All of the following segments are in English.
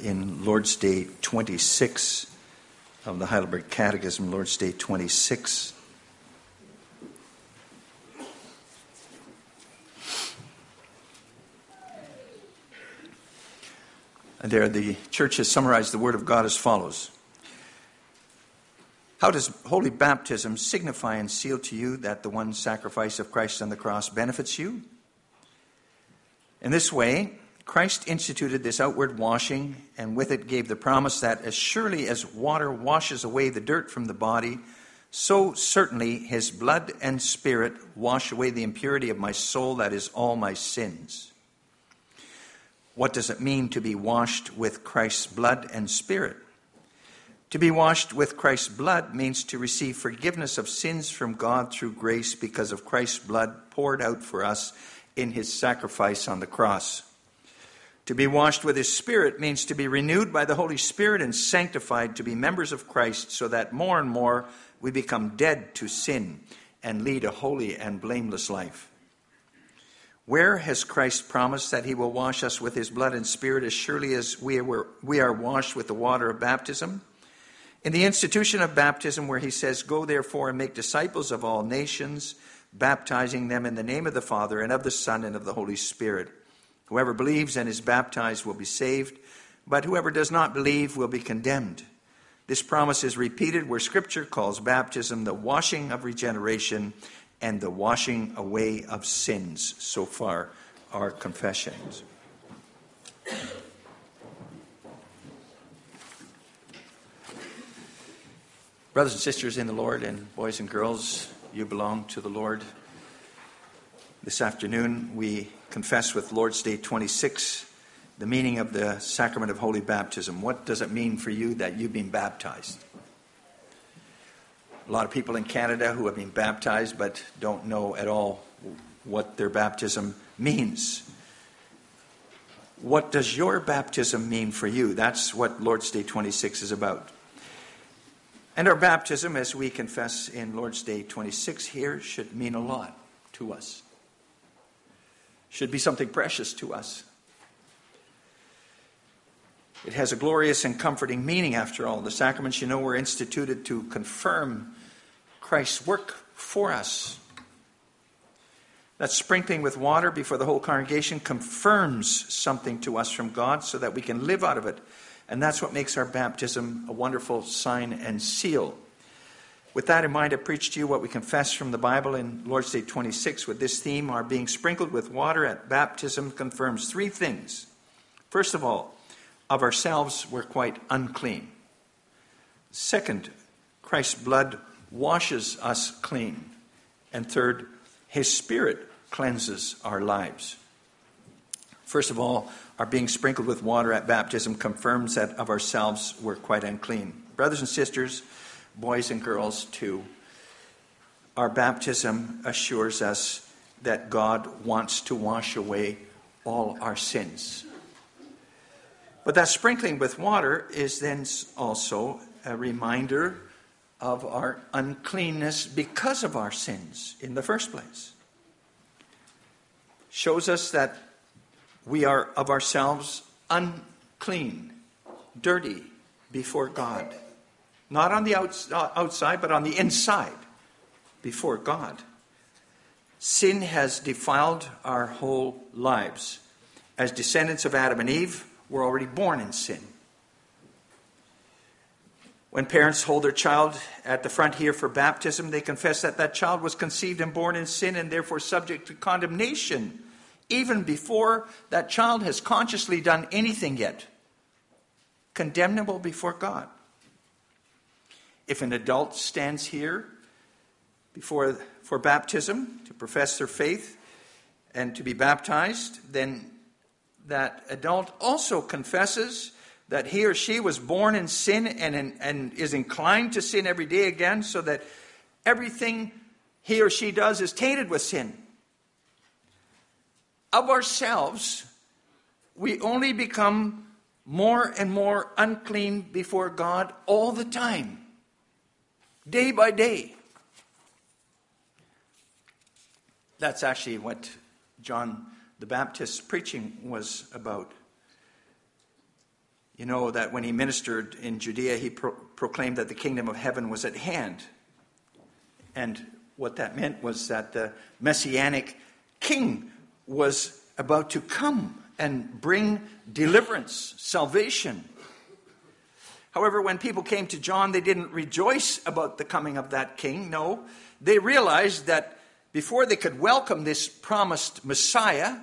in Lord's Day 26 of the Heidelberg Catechism, Lord's Day 26. And there, the church has summarized the Word of God as follows How does holy baptism signify and seal to you that the one sacrifice of Christ on the cross benefits you? In this way, Christ instituted this outward washing, and with it gave the promise that as surely as water washes away the dirt from the body, so certainly his blood and spirit wash away the impurity of my soul, that is, all my sins. What does it mean to be washed with Christ's blood and spirit? To be washed with Christ's blood means to receive forgiveness of sins from God through grace because of Christ's blood poured out for us in his sacrifice on the cross. To be washed with his Spirit means to be renewed by the Holy Spirit and sanctified to be members of Christ so that more and more we become dead to sin and lead a holy and blameless life. Where has Christ promised that he will wash us with his blood and spirit as surely as we, were, we are washed with the water of baptism? In the institution of baptism, where he says, Go therefore and make disciples of all nations, baptizing them in the name of the Father and of the Son and of the Holy Spirit. Whoever believes and is baptized will be saved, but whoever does not believe will be condemned. This promise is repeated where Scripture calls baptism the washing of regeneration and the washing away of sins. So far, our confessions. Brothers and sisters in the Lord, and boys and girls, you belong to the Lord. This afternoon, we confess with Lord's Day 26 the meaning of the sacrament of holy baptism. What does it mean for you that you've been baptized? a lot of people in Canada who have been baptized but don't know at all what their baptism means. What does your baptism mean for you? That's what Lord's Day 26 is about. And our baptism, as we confess in Lord's Day 26 here, should mean a lot to us, should be something precious to us. It has a glorious and comforting meaning, after all. The sacraments, you know, were instituted to confirm Christ's work for us. That sprinkling with water before the whole congregation confirms something to us from God so that we can live out of it. And that's what makes our baptism a wonderful sign and seal. With that in mind, I preach to you what we confess from the Bible in Lord's Day 26 with this theme our being sprinkled with water at baptism confirms three things. First of all, of ourselves we're quite unclean. Second, Christ's blood washes us clean. And third, His Spirit cleanses our lives. First of all, our being sprinkled with water at baptism confirms that of ourselves we're quite unclean. Brothers and sisters, boys and girls too, our baptism assures us that God wants to wash away all our sins. But that sprinkling with water is then also a reminder of our uncleanness because of our sins in the first place. Shows us that we are of ourselves unclean, dirty before God. Not on the uh, outside, but on the inside before God. Sin has defiled our whole lives. As descendants of Adam and Eve, we're already born in sin. When parents hold their child at the front here for baptism, they confess that that child was conceived and born in sin and therefore subject to condemnation, even before that child has consciously done anything yet. Condemnable before God. If an adult stands here before for baptism to profess their faith and to be baptized, then that adult also confesses that he or she was born in sin and, in, and is inclined to sin every day again, so that everything he or she does is tainted with sin. Of ourselves, we only become more and more unclean before God all the time, day by day. That's actually what John the Baptist's preaching was about. You know that when he ministered in Judea, he pro- proclaimed that the kingdom of heaven was at hand. And what that meant was that the messianic king was about to come and bring deliverance, salvation. However, when people came to John, they didn't rejoice about the coming of that king. No, they realized that before they could welcome this promised Messiah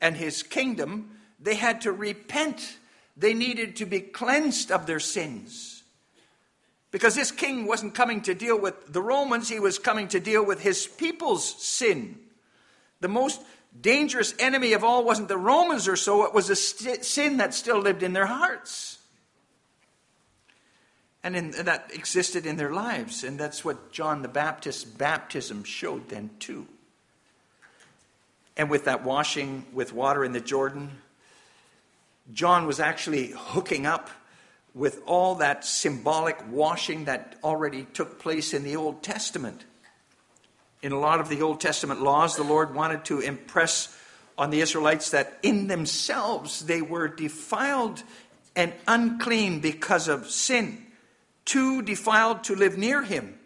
and his kingdom, they had to repent. They needed to be cleansed of their sins. Because this king wasn't coming to deal with the Romans, he was coming to deal with his people's sin. The most dangerous enemy of all wasn't the Romans or so, it was a st- sin that still lived in their hearts. And in, that existed in their lives. And that's what John the Baptist's baptism showed them, too. And with that washing with water in the Jordan, John was actually hooking up with all that symbolic washing that already took place in the Old Testament in a lot of the Old Testament laws, the Lord wanted to impress on the Israelites that in themselves they were defiled and unclean because of sin, too defiled to live near Him.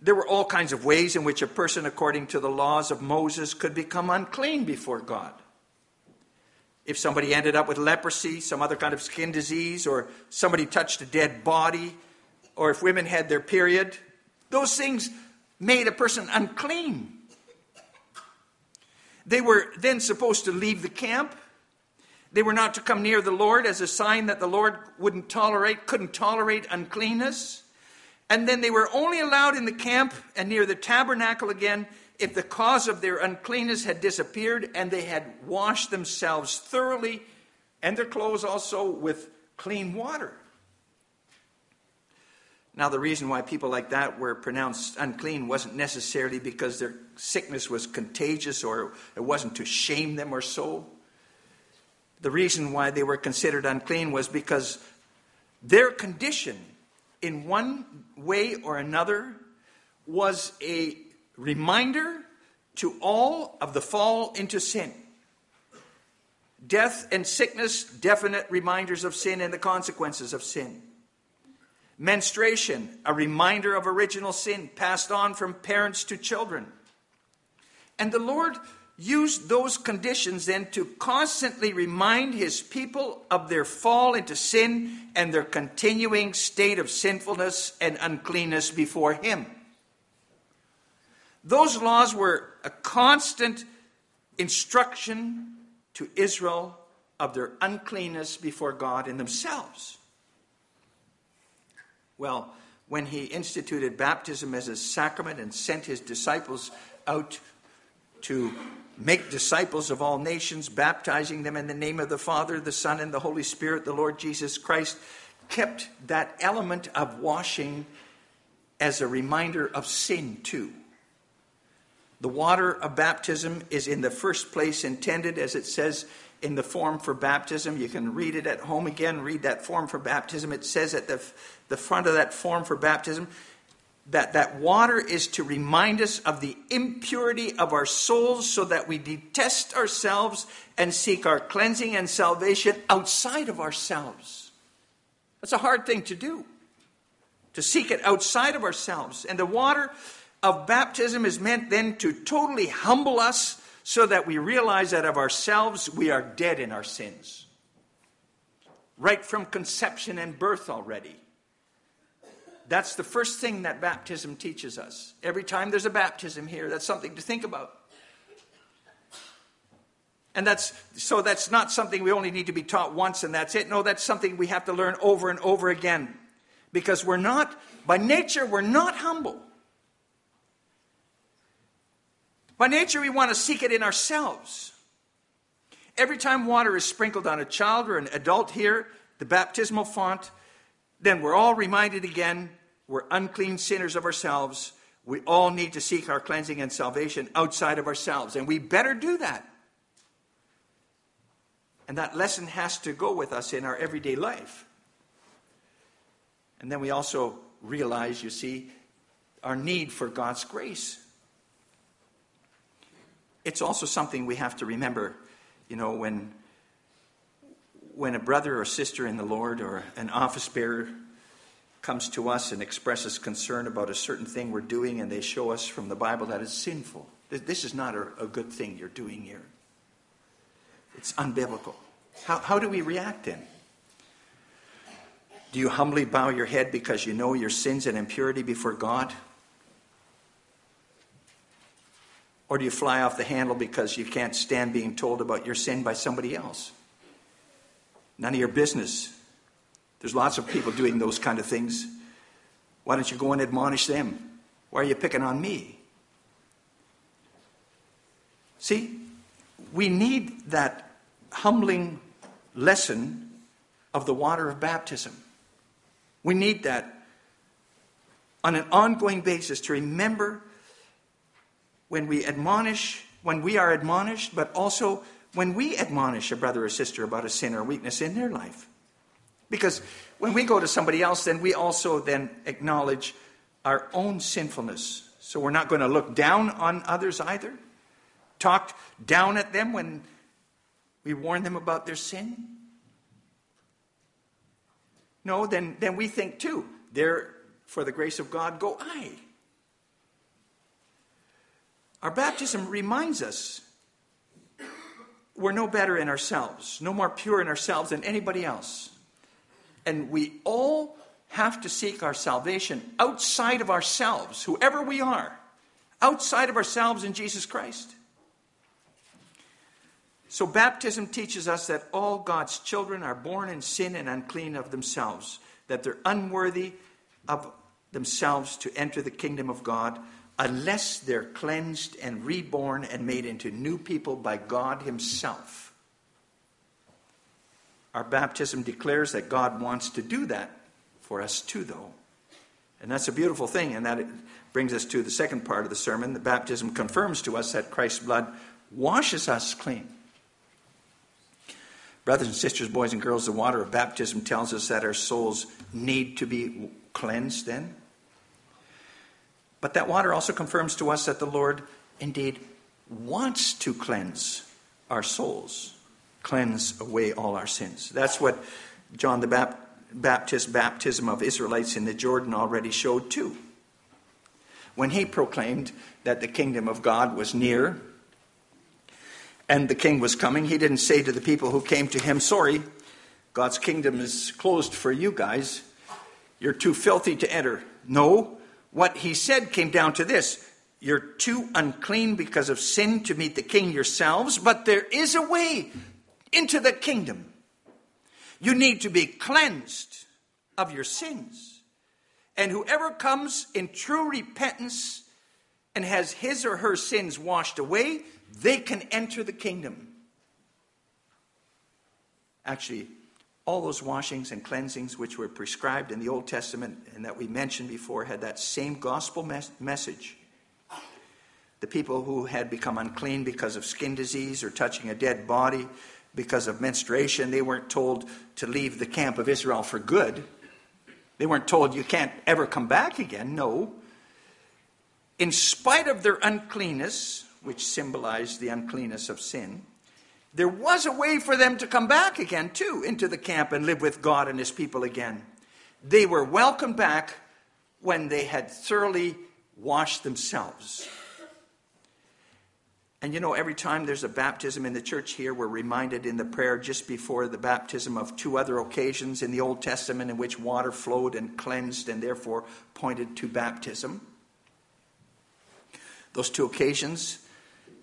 There were all kinds of ways in which a person, according to the laws of Moses, could become unclean before God. If somebody ended up with leprosy, some other kind of skin disease, or somebody touched a dead body, or if women had their period, those things made a person unclean. They were then supposed to leave the camp. They were not to come near the Lord as a sign that the Lord wouldn't tolerate, couldn't tolerate uncleanness. And then they were only allowed in the camp and near the tabernacle again if the cause of their uncleanness had disappeared and they had washed themselves thoroughly and their clothes also with clean water. Now, the reason why people like that were pronounced unclean wasn't necessarily because their sickness was contagious or it wasn't to shame them or so. The reason why they were considered unclean was because their condition, in one way or another, was a reminder to all of the fall into sin. Death and sickness, definite reminders of sin and the consequences of sin. Menstruation, a reminder of original sin passed on from parents to children. And the Lord used those conditions then to constantly remind his people of their fall into sin and their continuing state of sinfulness and uncleanness before him. Those laws were a constant instruction to Israel of their uncleanness before God and themselves. Well, when he instituted baptism as a sacrament and sent his disciples out to make disciples of all nations, baptizing them in the name of the Father, the Son, and the Holy Spirit, the Lord Jesus Christ, kept that element of washing as a reminder of sin, too. The water of baptism is in the first place intended, as it says in the form for baptism. You can read it at home again, read that form for baptism. It says at the the front of that form for baptism, that that water is to remind us of the impurity of our souls so that we detest ourselves and seek our cleansing and salvation outside of ourselves. That's a hard thing to do, to seek it outside of ourselves. And the water of baptism is meant then to totally humble us so that we realize that of ourselves we are dead in our sins. Right from conception and birth already. That's the first thing that baptism teaches us. Every time there's a baptism here, that's something to think about. And that's so that's not something we only need to be taught once and that's it. No, that's something we have to learn over and over again. Because we're not, by nature, we're not humble. By nature, we want to seek it in ourselves. Every time water is sprinkled on a child or an adult here, the baptismal font, then we're all reminded again we're unclean sinners of ourselves. We all need to seek our cleansing and salvation outside of ourselves, and we better do that. And that lesson has to go with us in our everyday life. And then we also realize, you see, our need for God's grace. It's also something we have to remember, you know, when when a brother or sister in the Lord or an office bearer comes to us and expresses concern about a certain thing we're doing and they show us from the Bible that it's sinful. This is not a, good thing you're doing here. It's unbiblical. How, how do we react then? Do you humbly bow your head because you know your sins and impurity before God? Or do you fly off the handle because you can't stand being told about your sin by somebody else? None of your business. There's lots of people doing those kind of things. Why don't you go and admonish them? Why are you picking on me? See, we need that humbling lesson of the water of baptism. We need that on an ongoing basis to remember when we admonish, when we are admonished, but also when we admonish a brother or sister about a sin or weakness in their life. Because when we go to somebody else, then we also then acknowledge our own sinfulness. So we're not going to look down on others either. Talk down at them when we warn them about their sin. No, then, then we think too, there, for the grace of God, go I. Our baptism reminds us we're no better in ourselves, no more pure in ourselves than anybody else. And we all have to seek our salvation outside of ourselves, whoever we are, outside of ourselves in Jesus Christ. So, baptism teaches us that all God's children are born in sin and unclean of themselves, that they're unworthy of themselves to enter the kingdom of God unless they're cleansed and reborn and made into new people by God Himself. Our baptism declares that God wants to do that for us too, though. And that's a beautiful thing, and that brings us to the second part of the sermon. The baptism confirms to us that Christ's blood washes us clean. Brothers and sisters, boys and girls, the water of baptism tells us that our souls need to be cleansed then. But that water also confirms to us that the Lord indeed wants to cleanse our souls cleanse away all our sins. That's what John the Baptist baptism of Israelites in the Jordan already showed too. When he proclaimed that the kingdom of God was near and the king was coming, he didn't say to the people who came to him, Sorry, God's kingdom is closed for you guys. You're too filthy to enter. No, what he said came down to this You're too unclean because of sin to meet the king yourselves, but there is a way into the kingdom. You need to be cleansed of your sins. And whoever comes in true repentance and has his or her sins washed away, they can enter the kingdom. Actually, all those washings and cleansings which were prescribed in the Old Testament and that we mentioned before had that same gospel mes- message. The people who had become unclean because of skin disease or touching a dead body because of menstruation. They weren't told to leave the camp of Israel for good. They weren't told you can't ever come back again. No. In spite of their uncleanness, which symbolized the uncleanness of sin, there was a way for them to come back again, too, into the camp and live with God and His people again. They were welcomed back when they had thoroughly washed themselves. And you know, every time there's a baptism in the church here, we're reminded in the prayer just before the baptism of two other occasions in the Old Testament in which water flowed and cleansed and therefore pointed to baptism. Those two occasions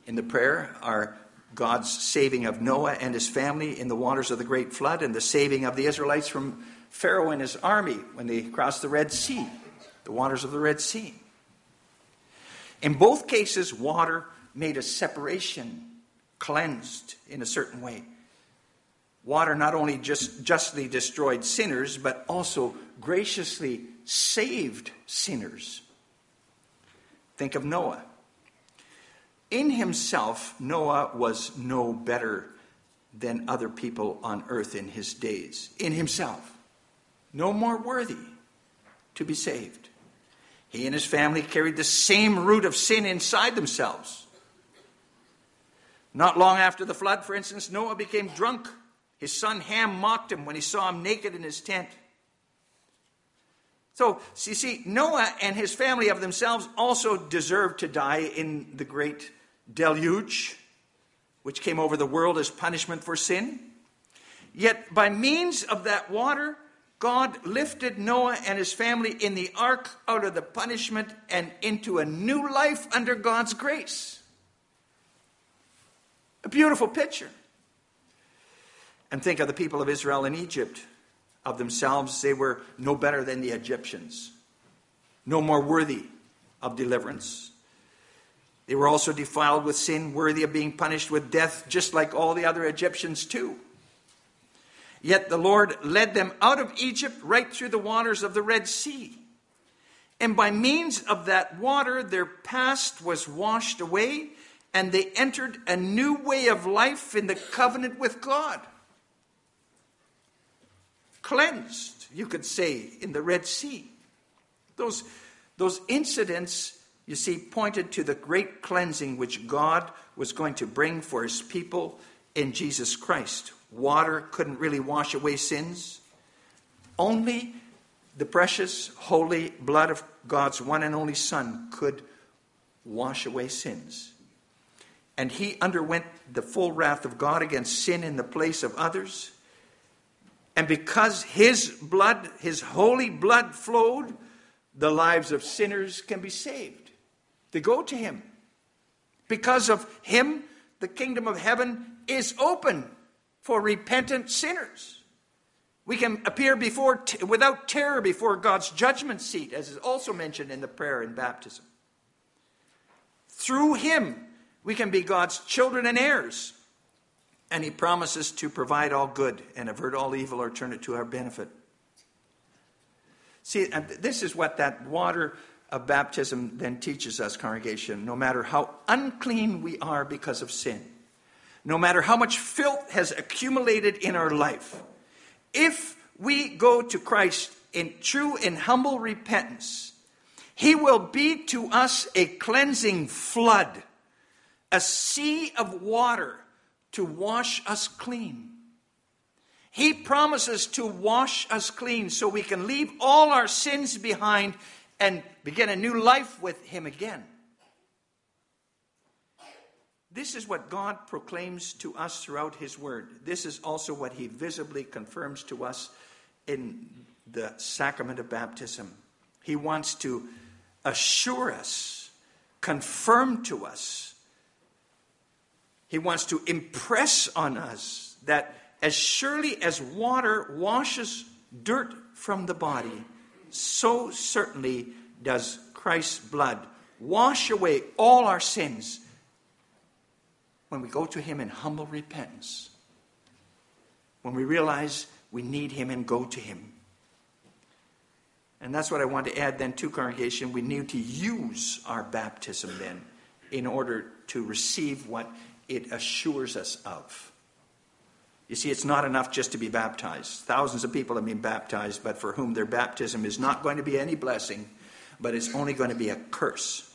in the prayer are God's saving of Noah and his family in the waters of the great flood and the saving of the Israelites from Pharaoh and his army when they crossed the Red Sea, the waters of the Red Sea. In both cases, water made a separation, cleansed in a certain way. Water not only just justly destroyed sinners, but also graciously saved sinners. Think of Noah. In himself, Noah was no better than other people on earth in his days. In himself, no more worthy to be saved. He and his family carried the same root of sin inside themselves. Not long after the flood, for instance, Noah became drunk His son Ham mocked him when he saw him naked in his tent. So, you see, Noah and his family of themselves also deserved to die in the great deluge, which came over the world as punishment for sin. Yet, by means of that water, God lifted Noah and his family in the ark out of the punishment and into a new life under God's grace. A beautiful picture. And think of the people of Israel in Egypt. Of themselves, they were no better than the Egyptians, no more worthy of deliverance. They were also defiled with sin, worthy of being punished with death, just like all the other Egyptians, too. Yet the Lord led them out of Egypt right through the waters of the Red Sea. And by means of that water, their past was washed away, and they entered a new way of life in the covenant with God cleansed, you could say, in the Red Sea. Those, those incidents, you see, pointed to the great cleansing which God was going to bring for his people in Jesus Christ. Water couldn't really wash away sins. Only the precious, holy blood of God's one and only Son could wash away sins. And he underwent the full wrath of God against sin in the place of others. And because his blood, his holy blood flowed, the lives of sinners can be saved. They go to him. Because of him, the kingdom of heaven is open for repentant sinners. We can appear before t- without terror before God's judgment seat, as is also mentioned in the prayer in baptism. Through him, we can be God's children and heirs. And he promises to provide all good and avert all evil or turn it to our benefit. See, this is what that water of baptism then teaches us, congregation. No matter how unclean we are because of sin, no matter how much filth has accumulated in our life, if we go to Christ in true and humble repentance, He will be to us a cleansing flood, a sea of water to wash us clean. He promises to wash us clean so we can leave all our sins behind and begin a new life with Him again. This is what God proclaims to us throughout His Word. This is also what He visibly confirms to us in the sacrament of baptism. He wants to assure us, confirm to us he wants to impress on us that as surely as water washes dirt from the body, so certainly does Christ's blood wash away all our sins when we go to Him in humble repentance, when we realize we need Him and go to Him. And that's what I want to add then to congregation. We need to use our baptism then in order to receive what it assures us of. You see, it's not enough just to be baptized. Thousands of people have been baptized, but for whom their baptism is not going to be any blessing, but it's only going to be a curse.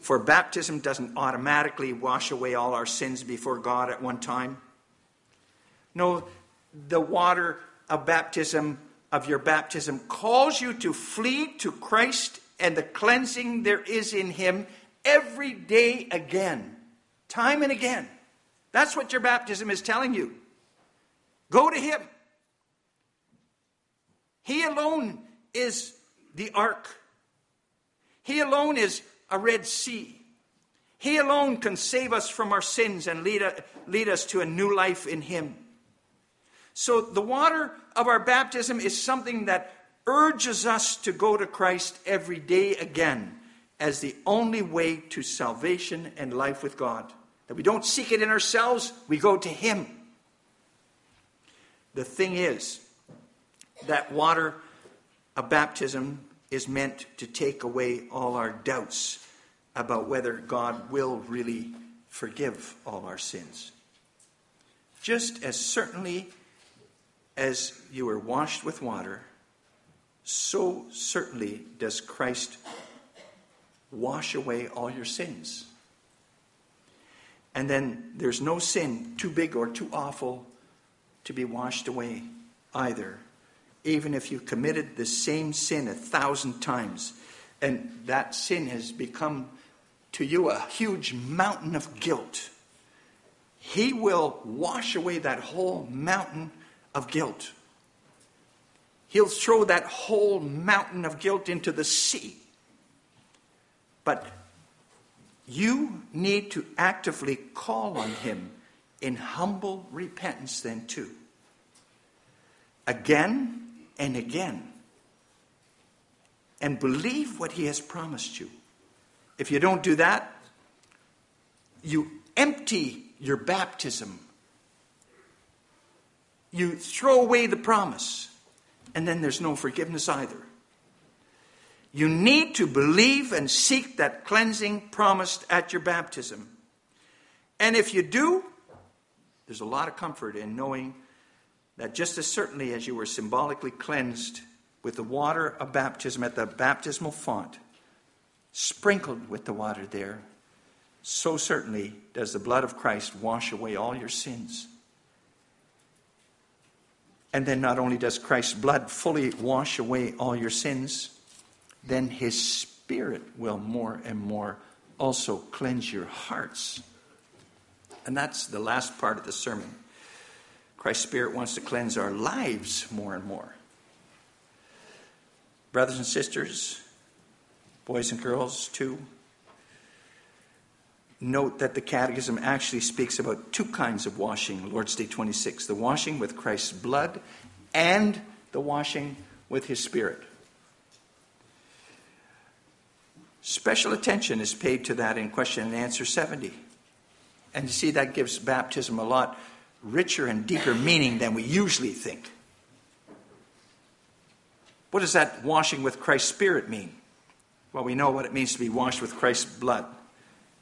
For baptism doesn't automatically wash away all our sins before God at one time. No, the water of baptism, of your baptism, calls you to flee to Christ and the cleansing there is in Him every day again. Time and again. That's what your baptism is telling you. Go to Him. He alone is the ark. He alone is a Red Sea. He alone can save us from our sins and lead, lead us to a new life in Him. So, the water of our baptism is something that urges us to go to Christ every day again as the only way to salvation and life with God. That we don't seek it in ourselves, we go to Him. The thing is, that water of baptism is meant to take away all our doubts about whether God will really forgive all our sins. Just as certainly as you are washed with water, so certainly does Christ wash away all your sins. And then there's no sin too big or too awful to be washed away either, even if you've committed the same sin a thousand times and that sin has become to you a huge mountain of guilt. He will wash away that whole mountain of guilt. He'll throw that whole mountain of guilt into the sea. But you need to actively call on Him in humble repentance, then, too. Again and again. And believe what He has promised you. If you don't do that, you empty your baptism. You throw away the promise, and then there's no forgiveness either. You need to believe and seek that cleansing promised at your baptism. And if you do, there's a lot of comfort in knowing that just as certainly as you were symbolically cleansed with the water of baptism at the baptismal font, sprinkled with the water there, so certainly does the blood of Christ wash away all your sins. And then not only does Christ's blood fully wash away all your sins, then his spirit will more and more also cleanse your hearts. And that's the last part of the sermon. Christ's spirit wants to cleanse our lives more and more. Brothers and sisters, boys and girls, too, note that the Catechism actually speaks about two kinds of washing, Lord's Day 26 the washing with Christ's blood and the washing with his Spirit. Special attention is paid to that in question and answer 70. And you see, that gives baptism a lot richer and deeper meaning than we usually think. What does that washing with Christ's Spirit mean? Well, we know what it means to be washed with Christ's blood.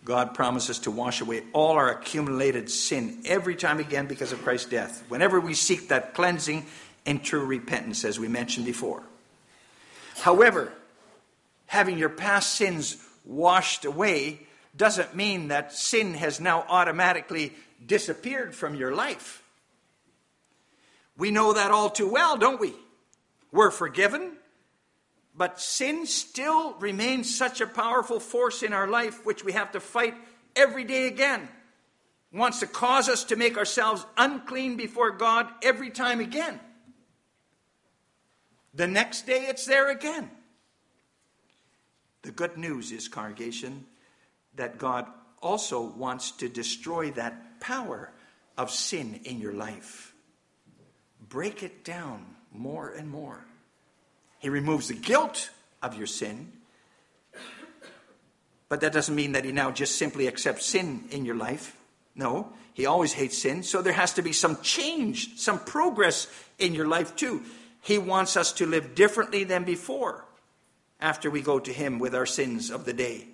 God promises to wash away all our accumulated sin every time again because of Christ's death. Whenever we seek that cleansing and true repentance, as we mentioned before. However, having your past sins washed away doesn't mean that sin has now automatically disappeared from your life. We know that all too well, don't we? We're forgiven, but sin still remains such a powerful force in our life which we have to fight every day again. It wants to cause us to make ourselves unclean before God every time again. The next day it's there again. The good news is, congregation, that God also wants to destroy that power of sin in your life. Break it down more and more. He removes the guilt of your sin. But that doesn't mean that he now just simply accepts sin in your life. No, he always hates sin. So there has to be some change, some progress in your life too. He wants us to live differently than before after we go to him with our sins of the day.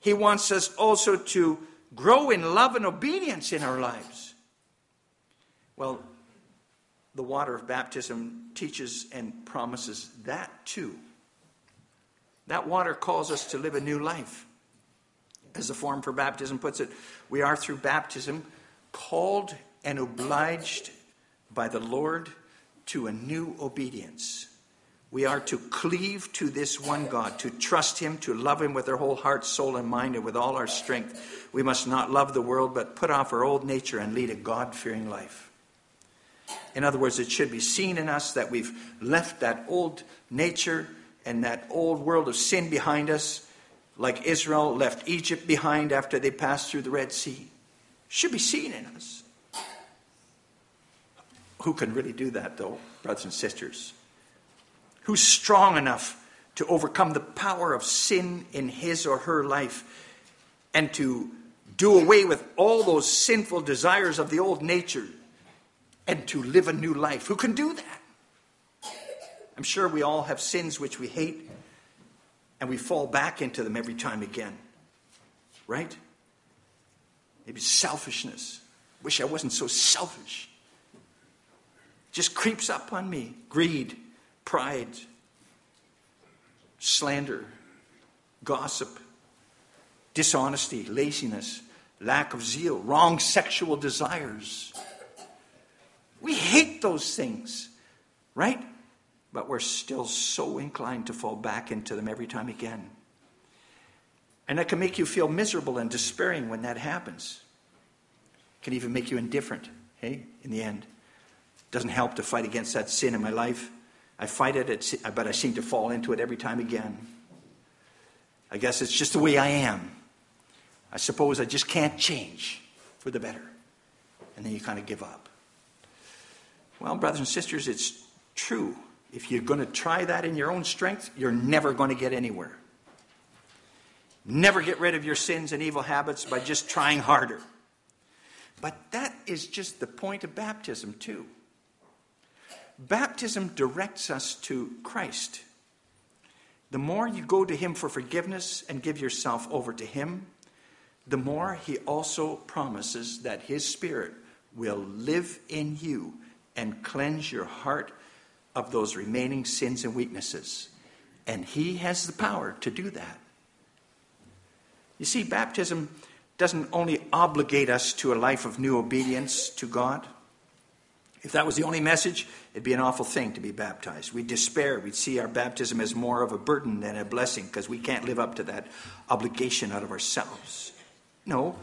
He wants us also to grow in love and obedience in our lives. Well, the water of baptism teaches and promises that too. That water calls us to live a new life. As the form for baptism puts it, we are through baptism called and obliged by the Lord to a new obedience. We are to cleave to this one God, to trust Him, to love Him with our whole heart, soul, and mind, and with all our strength. We must not love the world, but put off our old nature and lead a God fearing life. In other words, it should be seen in us that we've left that old nature and that old world of sin behind us, like Israel left Egypt behind after they passed through the Red Sea. Should be seen in us. Who can really do that, though, brothers and sisters? Who's strong enough to overcome the power of sin in his or her life and to do away with all those sinful desires of the old nature and to live a new life. Who can do that? I'm sure we all have sins which we hate and we fall back into them every time again. Right? Maybe selfishness. Wish I wasn't so selfish. Just creeps up on me. Greed, pride, slander, gossip, dishonesty, laziness, lack of zeal, wrong sexual desires We hate those things, right? But we're still so inclined to fall back into them every time again. And that can make you feel miserable and despairing when that happens. Can even make you indifferent, hey, in the end. It doesn't help to fight against that sin in my life. I fight it, but I seem to fall into it every time again. I guess it's just the way I am. I suppose I just can't change for the better. And then you kind of give up. Well, brothers and sisters, it's true. If you're going to try that in your own strength, you're never going to get anywhere. Never get rid of your sins and evil habits by just trying harder. But that is just the point of baptism, too. Baptism directs us to Christ. The more you go to Him for forgiveness and give yourself over to Him, the more He also promises that His Spirit will live in you and cleanse your heart of those remaining sins and weaknesses. And He has the power to do that. You see, baptism doesn't only obligate us to a life of new obedience to God. If that was the only message, it'd be an awful thing to be baptized. We'd despair. We'd see our baptism as more of a burden than a blessing because we can't live up to that obligation out of ourselves. No,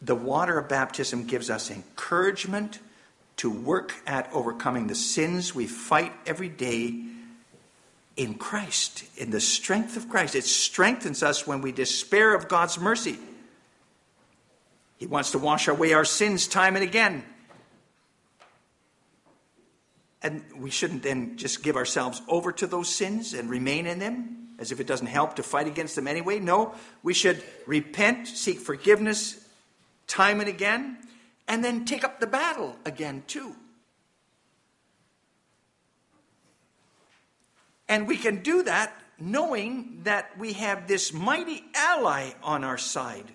the water of baptism gives us encouragement to work at overcoming the sins we fight every day in Christ, in the strength of Christ. It strengthens us when we despair of God's mercy. He wants to wash away our sins time and again. And we shouldn't then just give ourselves over to those sins and remain in them as if it doesn't help to fight against them anyway. No, we should repent, seek forgiveness time and again, and then take up the battle again, too. And we can do that knowing that we have this mighty ally on our side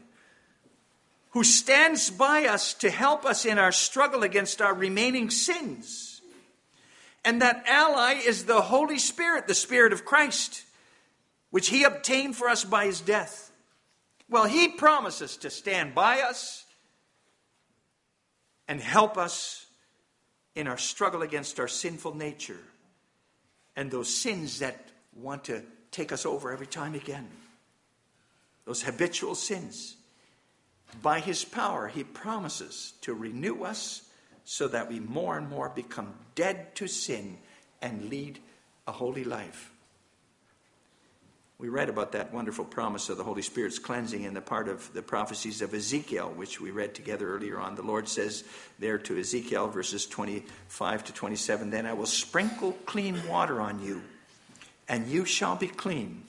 who stands by us to help us in our struggle against our remaining sins. And that ally is the Holy Spirit, the Spirit of Christ, which He obtained for us by His death. Well, He promises to stand by us and help us in our struggle against our sinful nature and those sins that want to take us over every time again. Those habitual sins. By his power, he promises to renew us so that we more and more become dead to sin and lead a holy life. We read about that wonderful promise of the Holy Spirit's cleansing in the part of the prophecies of Ezekiel, which we read together earlier on. The Lord says there to Ezekiel, verses 25 to 27 Then I will sprinkle clean water on you, and you shall be clean.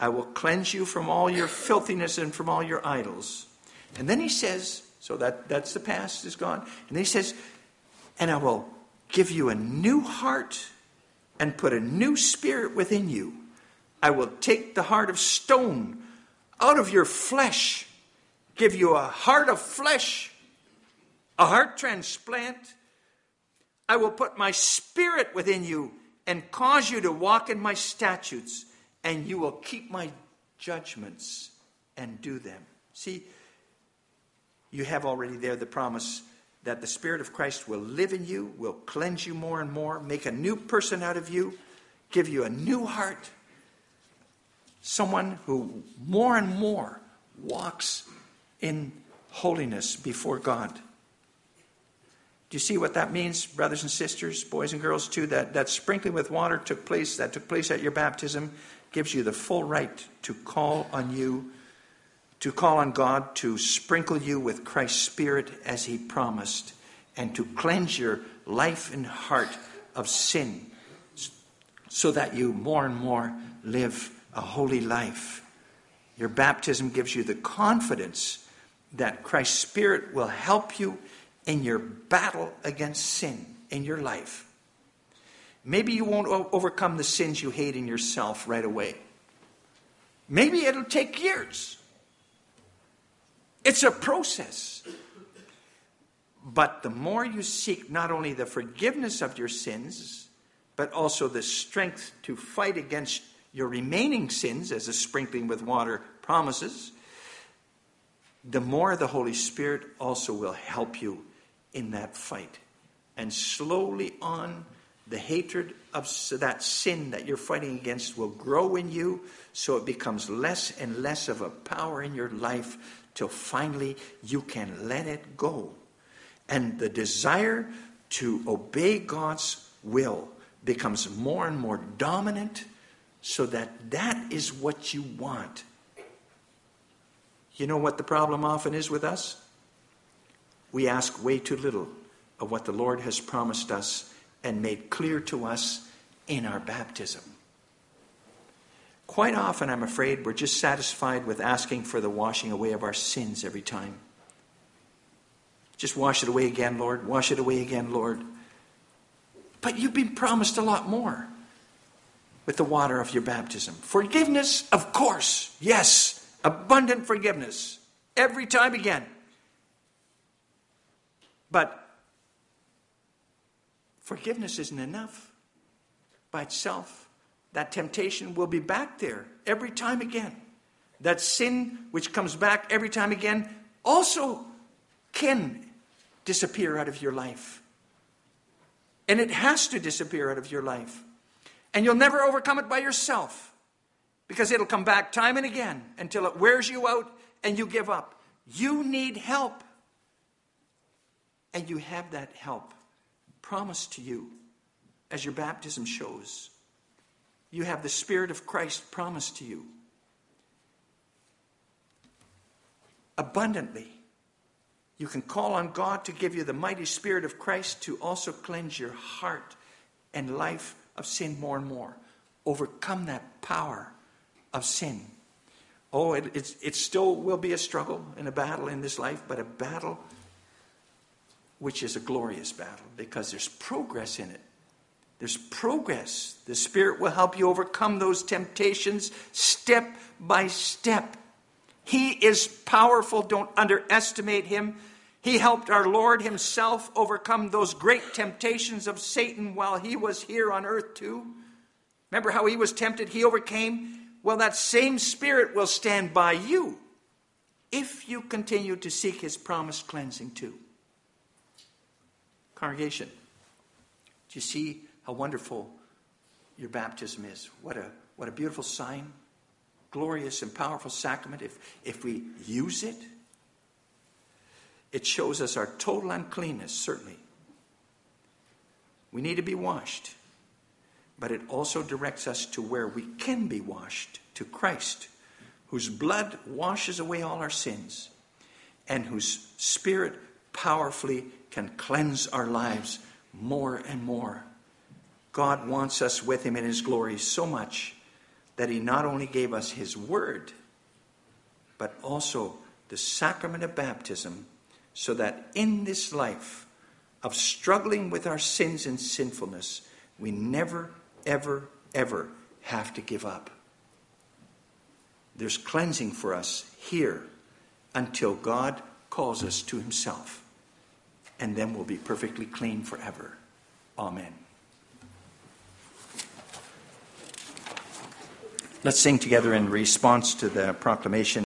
I will cleanse you from all your filthiness and from all your idols. And then he says, so that, that's the past is gone. And he says, and I will give you a new heart and put a new spirit within you I will take the heart of stone out of your flesh, give you a heart of flesh, a heart transplant. I will put my spirit within you and cause you to walk in my statutes, and you will keep my judgments and do them. See, you have already there the promise that the Spirit of Christ will live in you, will cleanse you more and more, make a new person out of you, give you a new heart someone who more and more walks in holiness before God. Do you see what that means, brothers and sisters, boys and girls, too? That, that sprinkling with water took place, that took place at your baptism, gives you the full right to call on you, to call on God to sprinkle you with Christ's Spirit as He promised, and to cleanse your life and heart of sin so that you more and more live a holy life. Your baptism gives you the confidence that Christ's Spirit will help you in your battle against sin in your life. Maybe you won't overcome the sins you hate in yourself right away. Maybe it'll take years. It's a process. But the more you seek not only the forgiveness of your sins, but also the strength to fight against your remaining sins, as a sprinkling with water promises, the more the Holy Spirit also will help you in that fight. And slowly on, the hatred of that sin that you're fighting against will grow in you so it becomes less and less of a power in your life till finally you can let it go. And the desire to obey God's will becomes more and more dominant so that that is what you want. You know what the problem often is with us? We ask way too little of what the Lord has promised us and made clear to us in our baptism. Quite often, I'm afraid, we're just satisfied with asking for the washing away of our sins every time. Just wash it away again, Lord. Wash it away again, Lord. But you've been promised a lot more with the water of your baptism. Forgiveness, of course. Yes. Abundant forgiveness. Every time again. But forgiveness isn't enough by itself. That temptation will be back there every time again. That sin which comes back every time again also can disappear out of your life. And it has to disappear out of your life. And you'll never overcome it by yourself because it'll come back time and again until it wears you out and you give up. You need help. And you have that help promised to you as your baptism shows. You have the Spirit of Christ promised to you abundantly. You can call on God to give you the mighty Spirit of Christ to also cleanse your heart and life of sin more and more. Overcome that power of sin. Oh, it, it still will be a struggle and a battle in this life, but a battle which is a glorious battle because there's progress in it. There's progress. The Spirit will help you overcome those temptations step by step. He is powerful. Don't underestimate him. He helped our Lord Himself overcome those great temptations of Satan while He was here on earth, too. Remember how He was tempted? He overcame. Well, that same Spirit will stand by you if you continue to seek His promised cleansing, too. Congregation, do you see how wonderful your baptism is? What a, what a beautiful sign, glorious and powerful sacrament if, if we use it it shows us our total uncleanness, certainly. We need to be washed. But it also directs us to where we can be washed, to Christ, whose blood washes away all our sins, and whose Spirit powerfully can cleanse our lives more and more. God wants us with Him in His glory so much that He not only gave us His Word, but also the sacrament of baptism so that in this life of struggling with our sins and sinfulness, we never, ever, ever have to give up. There's cleansing for us here until God calls us to Himself, and then we'll be perfectly clean forever. Amen. Let's sing together in response to the proclamation.